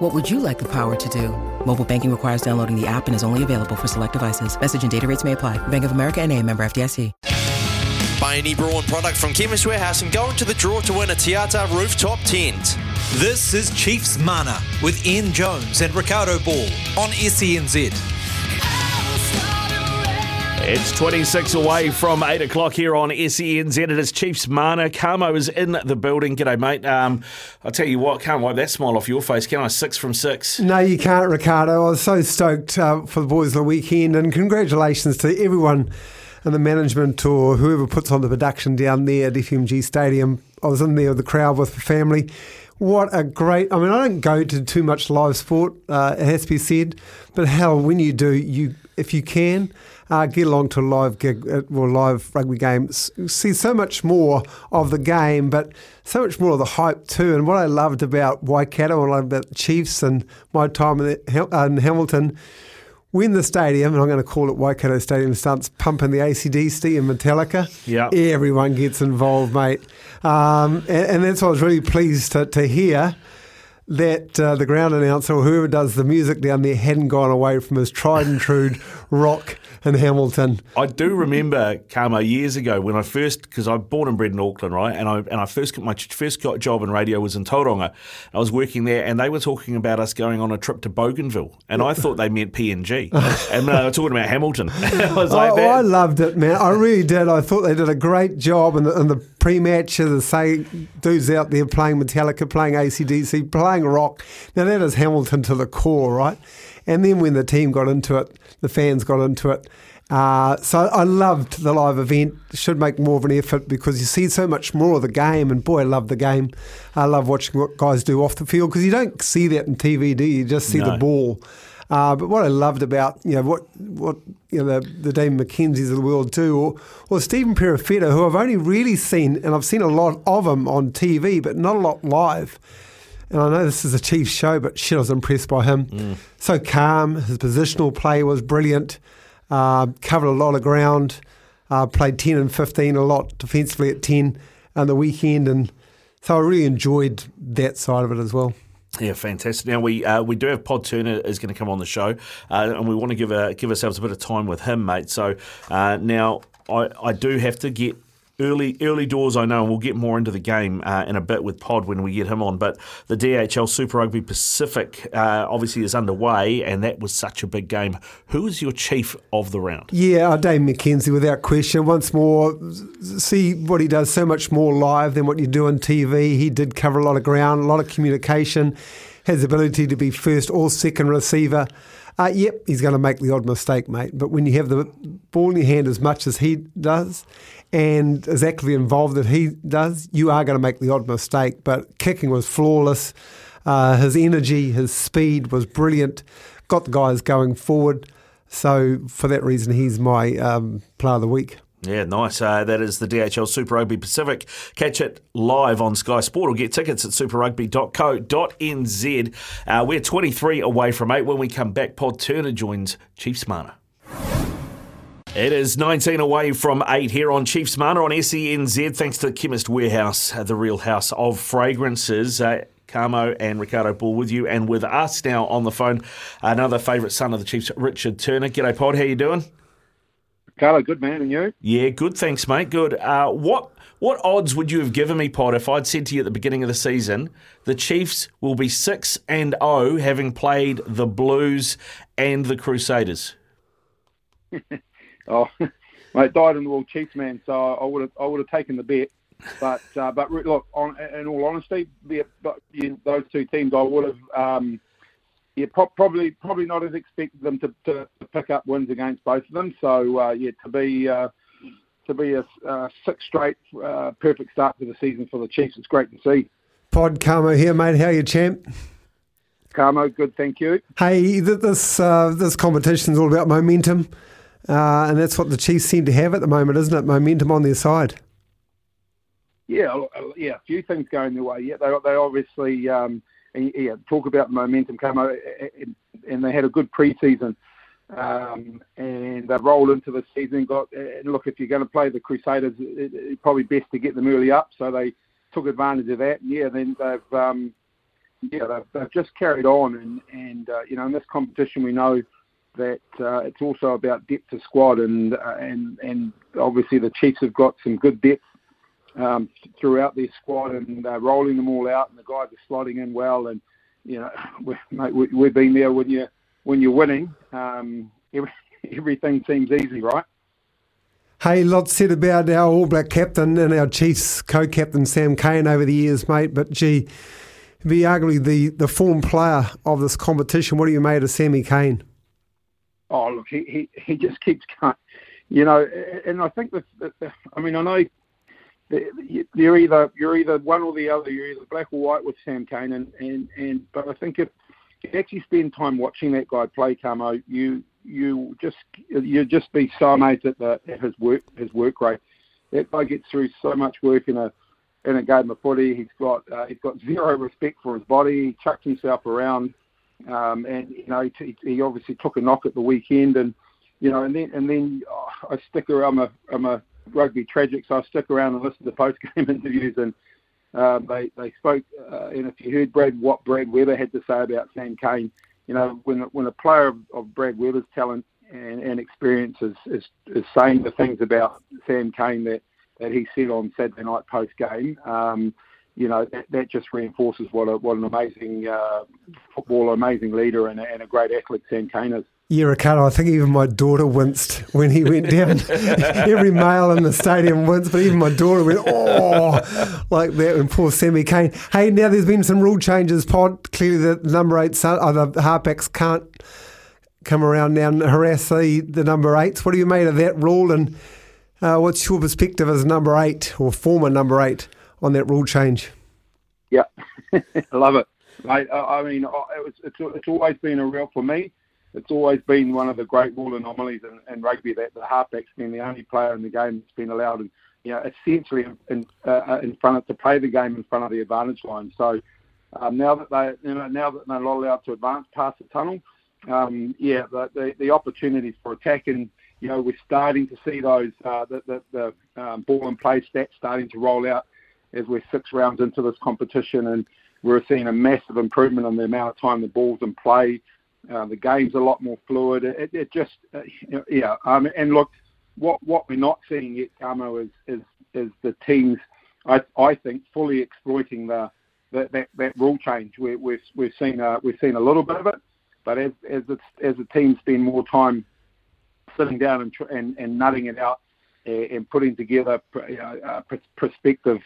What would you like the power to do? Mobile banking requires downloading the app and is only available for select devices. Message and data rates may apply. Bank of America and a member FDIC. Buy any Braun product from Chemist Warehouse and go into the draw to win a Tiata rooftop tent. This is Chiefs Mana with Ian Jones and Ricardo Ball on SENZ. It's 26 away from 8 o'clock here on SENZ. It is Chiefs Mana. Carmo is in the building. G'day, mate. Um, I'll tell you what, can't wipe that smile off your face, can I? Six from six. No, you can't, Ricardo. I was so stoked uh, for the boys of the weekend, and congratulations to everyone and the management or whoever puts on the production down there at FMG Stadium. I was in there with the crowd with the family. What a great! I mean, I don't go to too much live sport. Uh, it has to be said, but hell, when you do, you if you can. Uh, get along to a live gig uh, or live rugby game. See so much more of the game, but so much more of the hype too. And what I loved about Waikato and I loved about the Chiefs and my time in, in Hamilton, when the stadium, and I'm going to call it Waikato Stadium, starts pumping the ACDC and Metallica, Yep. everyone gets involved, mate. Um, and, and that's what I was really pleased to, to hear that uh, the ground announcer or whoever does the music down there hadn't gone away from his tried and true rock in Hamilton. I do remember Carmo years ago when I first because I'm born and bred in Auckland, right? And I and I first got my first got job in radio was in Tauranga. I was working there, and they were talking about us going on a trip to Bougainville, and I thought they meant PNG, and they were talking about Hamilton. I was like, oh, that- I loved it, man. I really did. I thought they did a great job in the, in the pre-match. The same dudes out there playing Metallica, playing ACDC, playing rock. Now that is Hamilton to the core, right? And then when the team got into it, the fans got into it. Uh, so I loved the live event. Should make more of an effort because you see so much more of the game. And boy, I love the game. I love watching what guys do off the field because you don't see that in TV, do you? You just see No. the ball. Uh, but what I loved about you know what what you know the, the Dave McKenzies of the world do, or, or Stephen Perofeta, who I've only really seen, and I've seen a lot of him on TV, but not a lot live. And I know this is a Chiefs show, but shit, I was impressed by him. So calm, his positional play was brilliant. Uh, covered a lot of ground. Uh, played ten and fifteen a lot defensively at ten on the weekend, and so I really enjoyed that side of it as well. Yeah, fantastic. Now we uh, we do have Pod Turner is going to come on the show, uh, and we want to give a, give ourselves a bit of time with him, mate. So uh, now I, I do have to get early early doors. I know, and we'll get more into the game uh, in a bit with Pod when we get him on. But the DHL Super Rugby Pacific uh, obviously is underway, and that was such a big game. Who is your chief of the round? Yeah, uh, Dave McKenzie, without question. Once more, see what he does so much more live than what you do on TV. He did cover a lot of ground, a lot of communication, has ability to be first or second receiver. Uh, yep, he's going to make the odd mistake, mate. But when you have the ball in your hand as much as he does and as actively involved that he does, you are going to make the odd mistake. But kicking was flawless. Uh, his energy, his speed was brilliant. Got the guys going forward. So for that reason, he's my um, player of the week. Yeah, nice. Uh, that is the DHL Super Rugby Pacific. Catch it live on Sky Sport or get tickets at superrugby.co.nz. Uh, we're 23 away from 8. When we come back, Pod Turner joins Chiefs Mana. It is 19 away from 8 here on Chiefs Mana on SENZ. Thanks to the Chemist Warehouse, uh, the real house of fragrances. Uh, Carmo and Ricardo Bull with you and with us now on the phone. Another favourite son of the Chiefs, Richard Turner. G'day, Pod. How you doing? Carlo, good man, and you? Yeah, good. Thanks, mate. Good. Uh, what what odds would you have given me, Pod, if I'd said to you at the beginning of the season the Chiefs will be six and zero, having played the Blues and the Crusaders? Oh, mate, died in the world Chiefs, man. So I would have, I would have taken the bet. But, uh, but look, on, in all honesty, the, but, yeah, those two teams, I would have, um, yeah, pro- probably, probably not as expected them to, to, pick up wins against both of them. So, uh, yeah, to be, uh, to be a, uh six straight uh, perfect start to the season for the Chiefs, it's great to see. Pod Carmo here, mate. How are you, champ? Carmo, good, thank you. Hey, th- this uh, this competition's all about momentum. Uh, and that's what the Chiefs seem to have at the moment, isn't it? Momentum on their side. Yeah, yeah, a few things going their way. Yeah, they they obviously um, yeah talk about momentum out, and they had a good preseason, um, and they rolled into the season. Got and look, if you're going to play the Crusaders, it, it's probably best to get them early up. So they took advantage of that. And yeah, then they've um, yeah they've, they've just carried on, and and uh, you know in this competition we know that uh, it's also about depth of squad, and uh, and and obviously the Chiefs have got some good depth um, throughout their squad and uh, rolling them all out, and the guys are slotting in well. And you know, we, mate, we, we've been there when you when you're winning. Um, every, everything seems easy, right? Hey, lots said about our All Black captain and our Chiefs co-captain Sam Cane over the years, mate. But gee, be arguably the the form player of this competition. What do you made of Sammy Cane? Oh, look, he, he, he just keeps going. You know, and I think that, that I mean, I know you're either you're either one or the other. You're either black or white with Sam Cane, and and, and but I think if you actually spend time watching that guy play Camo, you you just you just be so amazed at, the, at his work his work rate. That guy gets through so much work in a in a game of footy. He's got uh, he's got zero respect for his body. He chucks himself around, um, and you know he, he obviously took a knock at the weekend, and you know, and then and then oh, I stick around. I'm a rugby tragic, so I stuck around and listened to post game interviews, and uh, they they spoke. Uh, and if you heard Brad what Brad Weber had to say about Sam Cane, you know when when a player of, of Brad Weber's talent and, and experience is, is is saying the things about Sam Cane that that he said on Saturday night post game. Um, you know that, that just reinforces what a what an amazing uh, footballer, amazing leader, and a, and a great athlete Sam Cane is. Yeah, Ricardo, I think even my daughter winced when he went down. Every male in the stadium winced, but even my daughter went, oh, like that when poor Sammy Cane. Hey, now there's been some rule changes, Pod. Clearly the number eight, oh, the halfbacks can't come around now and harass the, the number eights. What do you made of that rule and uh, what's your perspective as number eight or former number eight on that rule change? Yeah, I love it. Mate, I mean, it's, it's, it's always been a real, for me, it's always been one of the great rule anomalies in, in rugby that the halfback's been the only player in the game that's been allowed, in, you know, essentially in, in, uh, in front of, to play the game in front of the advantage line. So um, now that they, you know, now that they're not allowed to advance past the tunnel, um, yeah, the, the, the opportunities for attack and you know we're starting to see those uh, the, the, the um, ball and play stats starting to roll out as we're six rounds into this competition, and we're seeing a massive improvement in the amount of time the ball's in play. Uh, the game's a lot more fluid. It, it just, uh, yeah. Um, and look, what what we're not seeing yet, Camo, is is is the teams, I I think, fully exploiting the, the that that rule change. We, we've we've seen a, we've seen a little bit of it, but as as it's, as the teams spend more time sitting down and and, and nutting it out and, and putting together uh, prospective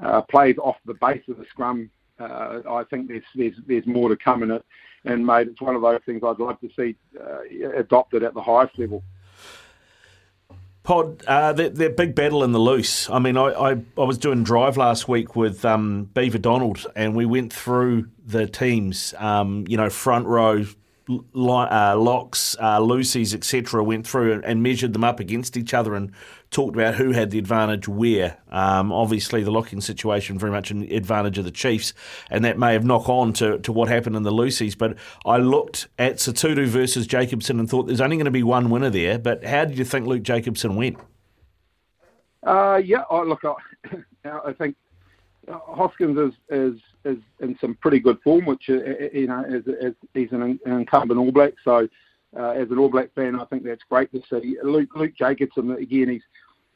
uh, plays off the base of the scrum, uh, I think there's there's there's more to come in it. And mate, it's one of those things I'd like to see uh, adopted at the highest level. Pod, uh, that big battle in the loose. I mean, I, I, I was doing drive last week with um, Beaver Donald, and we went through the teams. Um, you know, front row, uh, locks, uh, Lucy's, etc., went through and, measured them up against each other and talked about who had the advantage where. Um, obviously, the locking situation very much an advantage of the Chiefs, and that may have knock on to, to what happened in the Lucy's. But I looked at Sotutu versus Jacobson and thought there's only going to be one winner there. But how did you think Luke Jacobson went? Uh, yeah, oh, look, I, I think Hoskins is, is is in some pretty good form, which uh, uh, you know, as, as he's an, incumbent All Black. So, uh, as an All Black fan, I think that's great to see. Luke, Luke Jacobson again, he's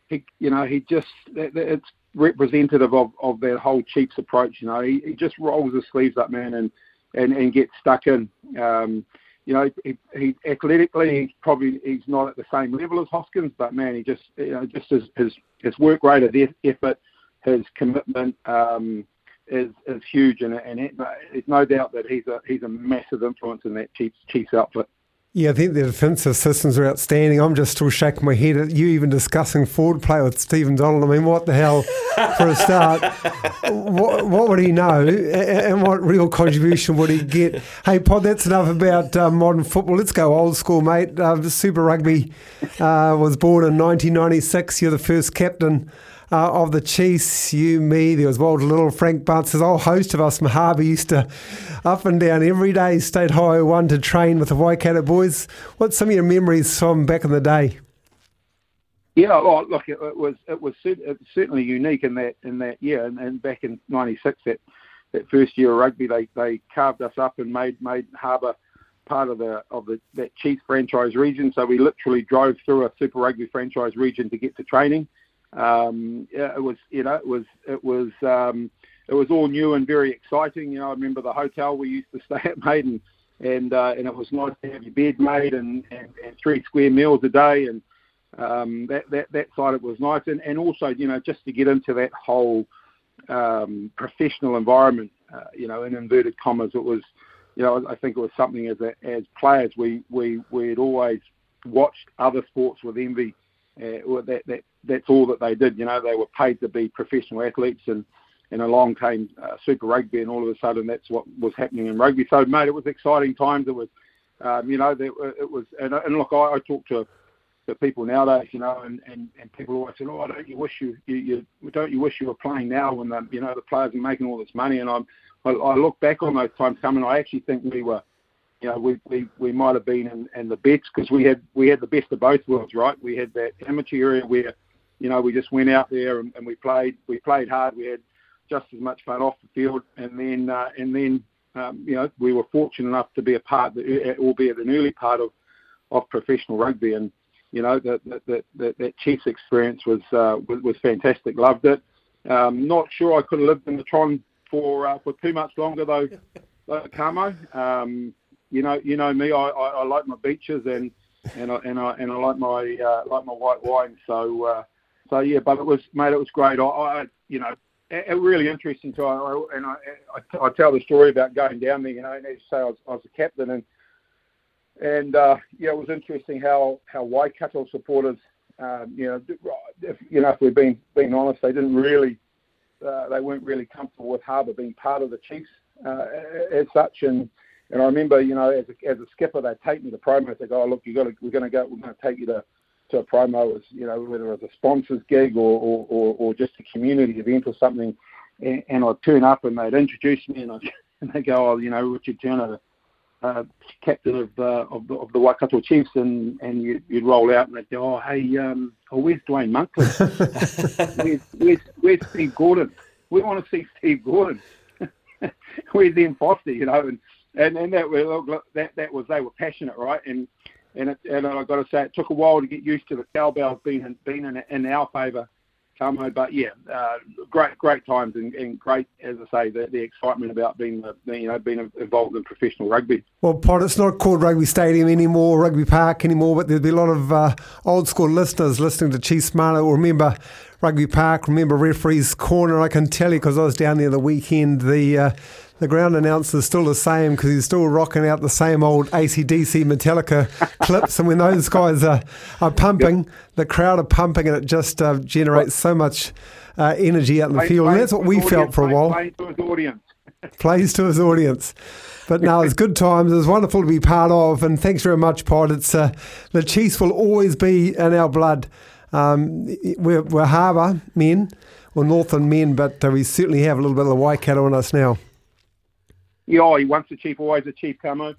he, you know, he just it's representative of, of that whole Chiefs approach. You know, he, he just rolls his sleeves up, man, and and, and gets stuck in. Um, you know, he, he athletically he's probably he's not at the same level as Hoskins, but man, he just you know just his his, his work rate of effort his commitment um, is is huge, and and it, it's no doubt that he's a he's a massive influence in that Chiefs Chiefs outfit. Yeah, I think the defensive systems are outstanding. I'm just still shaking my head at you even discussing forward play with Stephen Donald. I mean, what the hell for a start? what, what, would he know and what real contribution would he get? Hey, Pod, that's enough about uh, modern football. Let's go old school, mate. Uh, Super Rugby uh, was born in 1996. You're the first captain uh, of the Chiefs, you, me, there was Walter Little, Frank Bunce, there's a whole host of us from Harbour used to up and down every day, State Highway 1 to train with the Waikato boys. What's some of your memories from back in the day? Yeah, well, look, it, it was it was certainly unique in that in that year, and, and back in '96, that that first year of rugby, they they carved us up and made made Harbour part of the of the that Chiefs franchise region. So we literally drove through a Super Rugby franchise region to get to training. Um, it was, you know, it was, it was, um, it was all new and very exciting. You know, I remember the hotel we used to stay at, mate, and and uh, and it was nice to have your bed made and, and, and three square meals a day, and um, that that that side it was nice, and and also, you know, just to get into that whole um, professional environment, uh, you know, in inverted commas, it was, you know, I think it was something as a, as players we we we had always watched other sports with envy uh, that, that that's all that they did. You know, they were paid to be professional athletes, and and along came uh, Super Rugby, and all of a sudden that's what was happening in rugby. So, mate, it was exciting times. It was, um, you know, there, it was, and, and look, I, I talk to to people nowadays, you know, and, and, and people always say, oh, don't you wish you, you, you don't you wish you were playing now when the you know the players are making all this money? And I'm I, I look back on those times coming. I actually think we were you know, we we, we might have been in, in the bets because we had we had the best of both worlds, right? We had that amateur area where, you know, we just went out there and, and we played we played hard. We had just as much fun off the field, and then uh, and then um, you know we were fortunate enough to be a part, albeit an early part of of professional rugby, and you know that that that, that Chiefs experience was, uh, was was fantastic. Loved it. Um, not sure I could have lived in the Tron for uh, for too much longer though, though Camo. Um, you know, you know me. I, I, I like my beaches and and I and I and I like my uh, like my white wine. So uh, so yeah, but it was mate, it was great. I, I you know, it, really interesting. To I, and I, I, I tell the story about going down there. You know, and as you say, I was, I was a captain and and uh, yeah, it was interesting how how Waikato supporters, um, you know, if you know if we're being being honest, they didn't really. Uh, they weren't really comfortable with Harbour being part of the Chiefs uh, as such, and and I remember, you know, as a, as a skipper, they'd take me to promo. They go, oh, look, you got to, we're going to go, we're going to take you to, to a promo as, you know, whether it's a sponsor's gig or, or, or, or just a community event or something. And, and I'd turn up and they'd introduce me and, I'd, and they go, oh, you know, Richard Turner, uh, captain of, uh, of, the, of the Waikato Chiefs, and, and you, you'd roll out and they'd go, oh, hey, um, oh, where's Duane Monkley? where's, where's, where's Steve Gordon? We want to see Steve Gordon. where's Ian Foster, you know? And, and and that was that that was they were passionate, right? And and it, and I got to say, it took a while to get used to the cowbells being in, being in, in our favour, Camo. But yeah, uh, great great times and, and great, as I say, the, the excitement about being you know being involved in professional rugby. Well, Pod, it's not called Rugby Stadium anymore, Rugby Park anymore, but there'll be a lot of uh, old school listeners listening to Chief Mana will remember Rugby Park, remember Referee's Corner. I can tell you because I was down there the weekend. The uh, the ground announcer is still the same because he's still rocking out the same old ACDC Metallica clips. And when those guys are, are pumping, yep. the crowd are pumping, and it just uh, generates so much uh, energy out in the play, field. Play and that's what we audience, felt for a while. Plays to his audience. plays to his audience. But now it's good times. It's wonderful to be part of. And thanks very much, Pod. It's uh, the Chiefs will always be in our blood. Um, we're, we're Harbour men or Northern men, but uh, we certainly have a little bit of the Waikato in us now. Yeah, oh, he wants the chief, always the chief, Camo.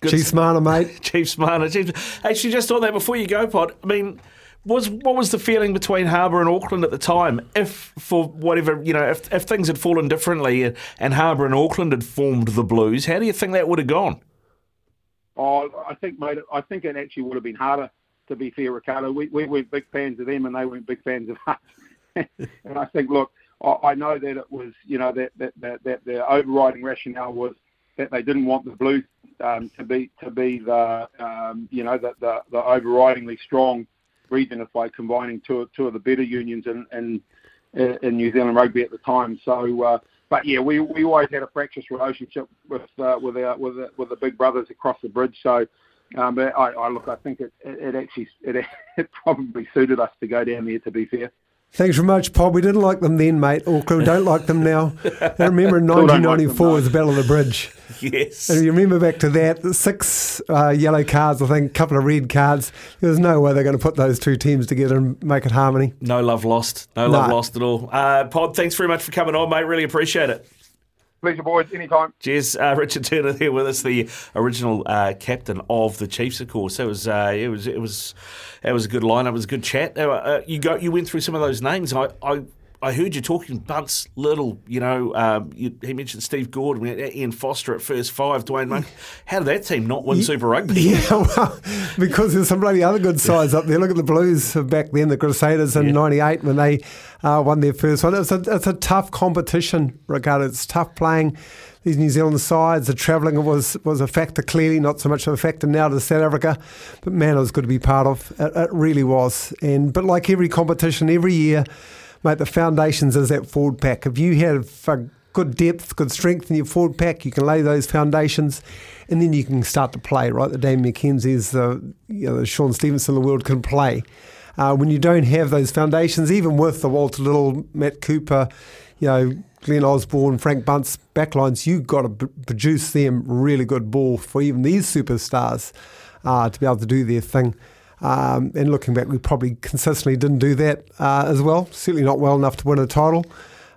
Good Chief Smarter, mate. Chief Smarter. Chief. Actually, just on that before you go, Pod. I mean, was what was the feeling between Harbour and Auckland at the time? If for whatever you know, if if things had fallen differently and, and Harbour and Auckland had formed the Blues, how do you think that would have gone? Oh, I think, mate. I think it actually would have been harder. To be fair, Ricardo, we we weren't big fans of them, and they weren't big fans of us. and I think, look, I know that it was, you know, that that, that, that the overriding rationale was that they didn't want the Blues um, to be to be the, um, you know, the, the, the overridingly strong region if by combining two two of the better unions in in, in New Zealand rugby at the time. So, uh, but yeah, we we always had a fractious relationship with uh, with our with the, with the big brothers across the bridge. So, Um, but I, I look, I think it, it, it actually it, it probably suited us to go down there. To be fair. Thanks very much, Paul. We didn't like them then, mate. Auckland don't like them now. I remember in Still don't like 1994 no. was the Battle of the Bridge. Yes. And you remember back to that, six uh, yellow cards, I think, a couple of red cards. There's no way they're going to put those two teams together and make it harmony. No love lost. No love No. lost at all. Uh, Pod, thanks very much for coming on, mate. Really appreciate it. Pleasure, boys. Anytime. Cheers, uh, Richard Turner there with us, the original uh, captain of the Chiefs, of course. It was, uh, it was, it was, it was a good line. It was a good chat. Uh, you go, you went through some of those names. I, I, I heard you talking Bunce, Little. You know, um, you, he mentioned Steve Gordon, Ian Foster at first five, Dwayne Monk. How did that team not win Super Rugby? Yeah, well, because there's some bloody other good sides up there. Look at the Blues back then, the Crusaders in Yeah. '98 when they uh, won their first one. It's a, it's a tough competition, Ricardo. It's tough playing these New Zealand sides. The travelling was was a factor, clearly not so much of a factor now to South Africa, but man, it was good to be part of. It, it really was. And but like every competition, every year, mate, the foundations is that forward pack. If you have a good depth, good strength in your forward pack, you can lay those foundations, and then you can start to play. Right, the Dame McKenzie's, the you know, the Shaun Stevenson of the world can play. Uh, when you don't have those foundations, even with the Walter Little, Matt Cooper, you know, Glenn Osborne, Frank Bunce backlines, you've got to b- produce them really good ball for even these superstars uh, to be able to do their thing. Um, and looking back, we probably consistently didn't do that uh, as well. Certainly not well enough to win a title.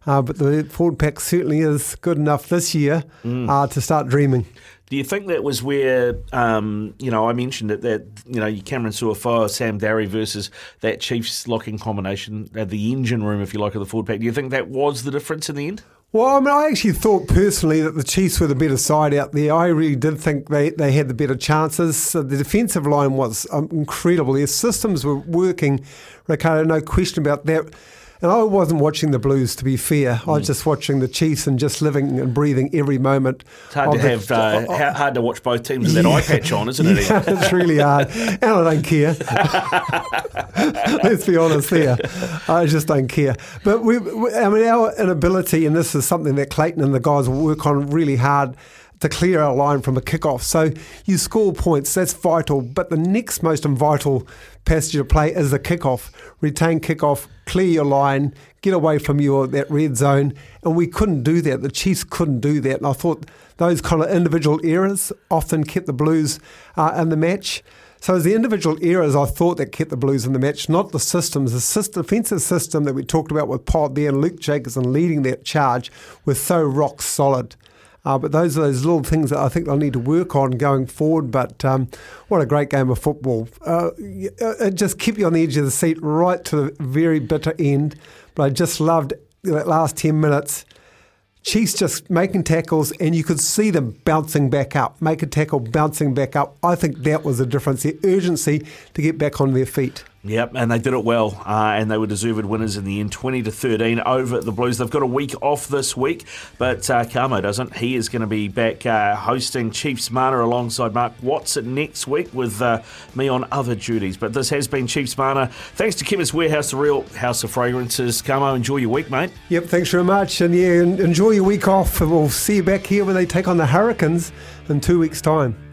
Uh, but the forward pack certainly is good enough this year uh, to start dreaming. Do you think that was where, um, you know, I mentioned it that, you know, Cameron Suafoa, Sam Darry versus that Chiefs locking combination, uh, the engine room, if you like, of the forward pack. Do you think that was the difference in the end? Well, I mean, I actually thought personally that the Chiefs were the better side out there. I really did think they, they had the better chances. The defensive line was um, incredible. Their systems were working, Ricardo, no question about that. And I wasn't watching the Blues, to be fair. I was just watching the Chiefs and just living and breathing every moment. It's hard to the- have, uh, ha- hard to watch both teams with that eye patch on, isn't it? Yeah, it's really hard. And I don't care. Let's be honest there. I just don't care. But we, we, I mean, our inability, and this is something that Clayton and the guys will work on really hard to clear our line from a kickoff. So you score points, that's vital. But the next most vital passage of play is the kickoff. Retain kickoff, clear your line, get away from your that red zone. And we couldn't do that. The Chiefs couldn't do that. And I thought those kind of individual errors often kept the Blues uh, in the match. So it was the individual errors I thought that kept the Blues in the match, not the systems. The system, defensive system that we talked about with Pod there and Luke Jacobson leading that charge was so rock solid. Uh, but those are those little things that I think they'll need to work on going forward. But um, what a great game of football. Uh, it just kept you on the edge of the seat right to the very bitter end. But I just loved that last 10 minutes. Chiefs just making tackles, and you could see them bouncing back up, make a tackle, bouncing back up. I think that was the difference, the urgency to get back on their feet. Yep, and they did it well, uh, and they were deserved winners in the end, twenty to thirteen over the Blues. They've got a week off this week, but uh, Carmo doesn't. He is going to be back uh, hosting Chiefs Mana alongside Mark Watson next week with uh, me on other duties. But this has been Chiefs Mana. Thanks to Chemist Warehouse, the real house of fragrances. Carmo, enjoy your week, mate. Yep, thanks very much. And yeah, enjoy your week off. We'll see you back here when they take on the Hurricanes in two weeks' time.